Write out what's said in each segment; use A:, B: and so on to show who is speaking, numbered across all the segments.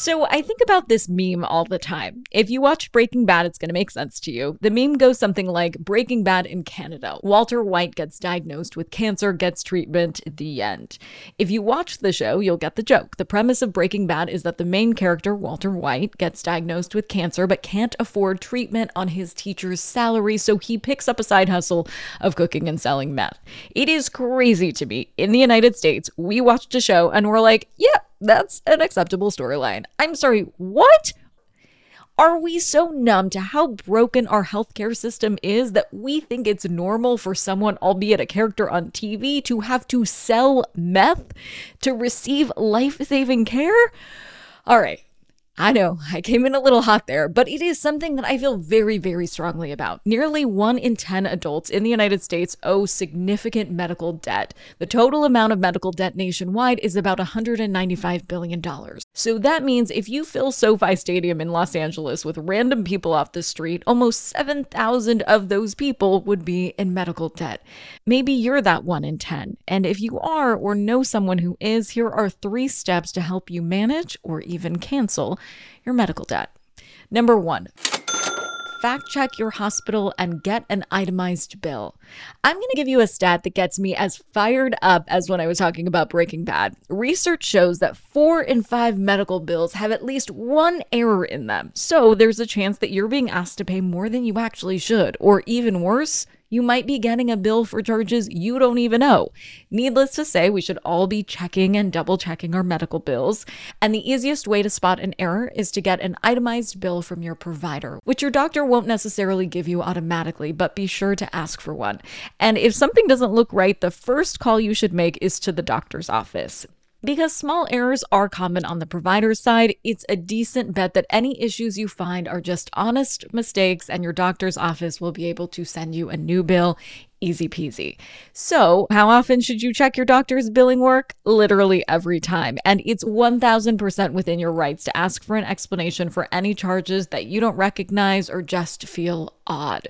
A: So I think about this meme all the time. If you watch Breaking Bad, it's going to make sense to you. The meme goes something like Breaking Bad in Canada. Walter White gets diagnosed with cancer, gets treatment, the end. If you watch the show, you'll get the joke. The premise of Breaking Bad is that the main character, Walter White, gets diagnosed with cancer but can't afford treatment on his teacher's salary, so he picks up a side hustle of cooking and selling meth. It is crazy to me. In the United States, we watched a show and we're like, yeah, that's an acceptable storyline. I'm sorry, what? Are we so numb to how broken our healthcare system is that we think it's normal for someone, albeit a character on TV, to have to sell meth to receive life saving care? All right, I know, I came in a little hot there, but it is something that I feel very, very strongly about. Nearly one in 10 adults in the United States owe significant medical debt. The total amount of medical debt nationwide is about $195 billion. So that means if you fill SoFi Stadium in Los Angeles with random people off the street, almost 7,000 of those people would be in medical debt. Maybe you're that one in 10. And if you are or know someone who is, here are three steps to help you manage or even cancel your medical debt. Number one, fact check your hospital and get an itemized bill. I'm going to give you a stat that gets me as fired up as when I was talking about Breaking Bad. Research shows that four in five medical bills have at least one error in them. So there's a chance that you're being asked to pay more than you actually should, or even worse, you might be getting a bill for charges you don't even know. Needless to say, we should all be checking and double checking our medical bills. And the easiest way to spot an error is to get an itemized bill from your provider, which your doctor won't necessarily give you automatically, but be sure to ask for one. And if something doesn't look right, the first call you should make is to the doctor's office. Because small errors are common on the provider's side, it's a decent bet that any issues you find are just honest mistakes and your doctor's office will be able to send you a new bill. Easy peasy. So, how often should you check your doctor's billing work? Literally every time. And it's 1000% within your rights to ask for an explanation for any charges that you don't recognize or just feel odd.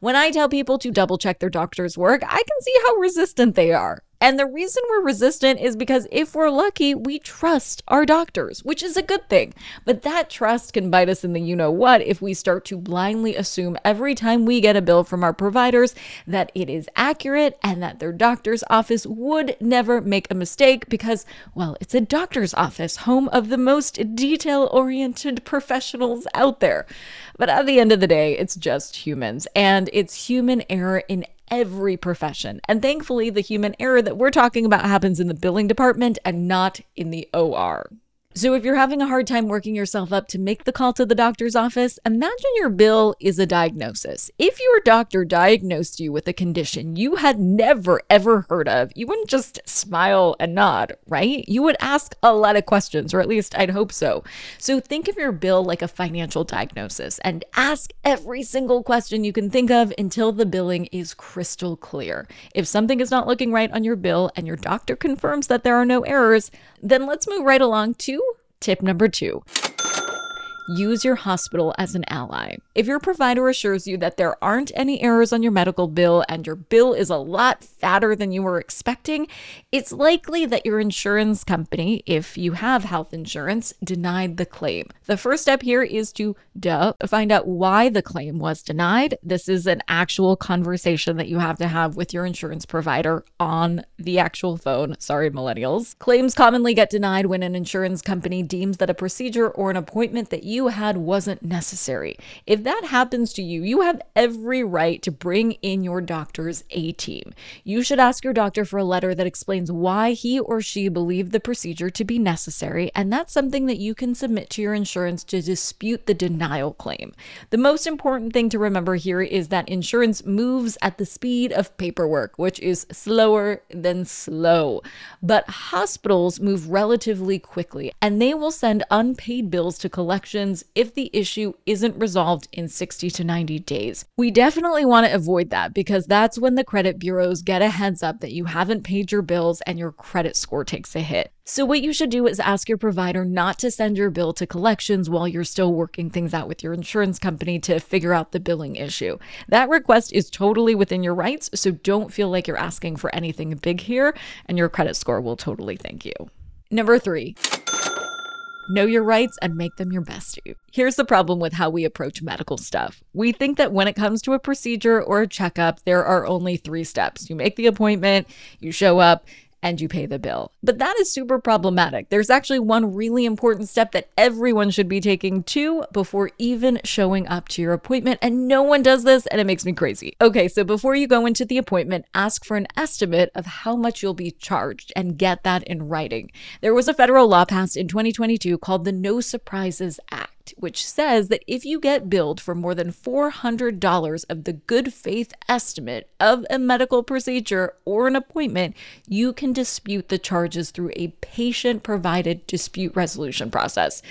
A: When I tell people to double check their doctor's work, I can see how resistant they are. And the reason we're resistant is because if we're lucky, we trust our doctors, which is a good thing. But that trust can bite us in the you know what if we start to blindly assume every time we get a bill from our providers that it is accurate and that their doctor's office would never make a mistake because, well, it's a doctor's office, home of the most detail oriented professionals out there. But at the end of the day, it's just humans, and it's human error in every profession. And thankfully, the human error that we're talking about happens in the billing department and not in the OR. So, if you're having a hard time working yourself up to make the call to the doctor's office, imagine your bill is a diagnosis. If your doctor diagnosed you with a condition you had never ever heard of, you wouldn't just smile and nod, right? You would ask a lot of questions, or at least I'd hope so. So, think of your bill like a financial diagnosis and ask every single question you can think of until the billing is crystal clear. If something is not looking right on your bill and your doctor confirms that there are no errors, then let's move right along to tip number two. Use your hospital as an ally. If your provider assures you that there aren't any errors on your medical bill and your bill is a lot fatter than you were expecting, it's likely that your insurance company, if you have health insurance, denied the claim. The first step here is to duh, find out why the claim was denied. This is an actual conversation that you have to have with your insurance provider on the actual phone. Sorry, millennials. Claims commonly get denied when an insurance company deems that a procedure or an appointment that you had wasn't necessary. If that happens to you, you have every right to bring in your doctor's A team. You should ask your doctor for a letter that explains why he or she believed the procedure to be necessary, and that's something that you can submit to your insurance to dispute the denial claim. The most important thing to remember here is that insurance moves at the speed of paperwork, which is slower than slow. But hospitals move relatively quickly, and they will send unpaid bills to collections if the issue isn't resolved in 60 to 90 days. We definitely want to avoid that because that's when the credit bureaus get a heads up that you haven't paid your bills and your credit score takes a hit. So, what you should do is ask your provider not to send your bill to collections while you're still working things out with your insurance company to figure out the billing issue. That request is totally within your rights, so don't feel like you're asking for anything big here, and your credit score will totally thank you. Number three. Know your rights and make them your bestie. Here's the problem with how we approach medical stuff. We think that when it comes to a procedure or a checkup, there are only three steps. You make the appointment, you show up, and you pay the bill. But that is super problematic. There's actually one really important step that everyone should be taking too before even showing up to your appointment, and no one does this, and it makes me crazy. Okay, so before you go into the appointment, ask for an estimate of how much you'll be charged and get that in writing. There was a federal law passed in 2022 called the No Surprises Act which says that if you get billed for more than $400 of the good faith estimate of a medical procedure or an appointment, you can dispute the charges through a patient provider dispute resolution process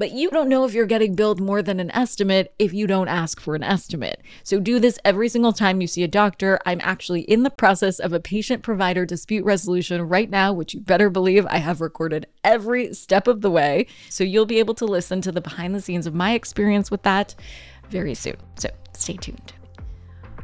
A: but you don't know if you're getting billed more than an estimate if you don't ask for an estimate. So do this every single time you see a doctor. I'm actually in the process of a patient provider dispute resolution right now, which you better believe I have recorded every step of the way. So you'll be able to listen to the behind the scenes of my experience with that very soon. So stay tuned.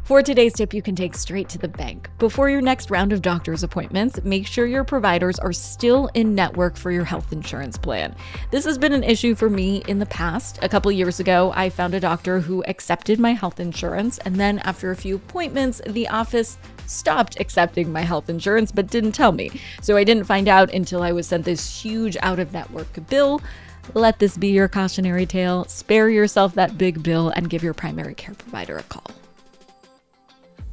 A: For today's tip, you can take straight to the bank. Before your next round of doctor's appointments, make sure your providers are still in network for your health insurance plan. This has been an issue for me in the past. A couple years ago, I found a doctor who accepted my health insurance, and then after a few appointments, the office stopped accepting my health insurance but didn't tell me. So I didn't find out until I was sent this huge out of network bill. Let this be your cautionary tale. Spare yourself that big bill and give your primary care provider a call.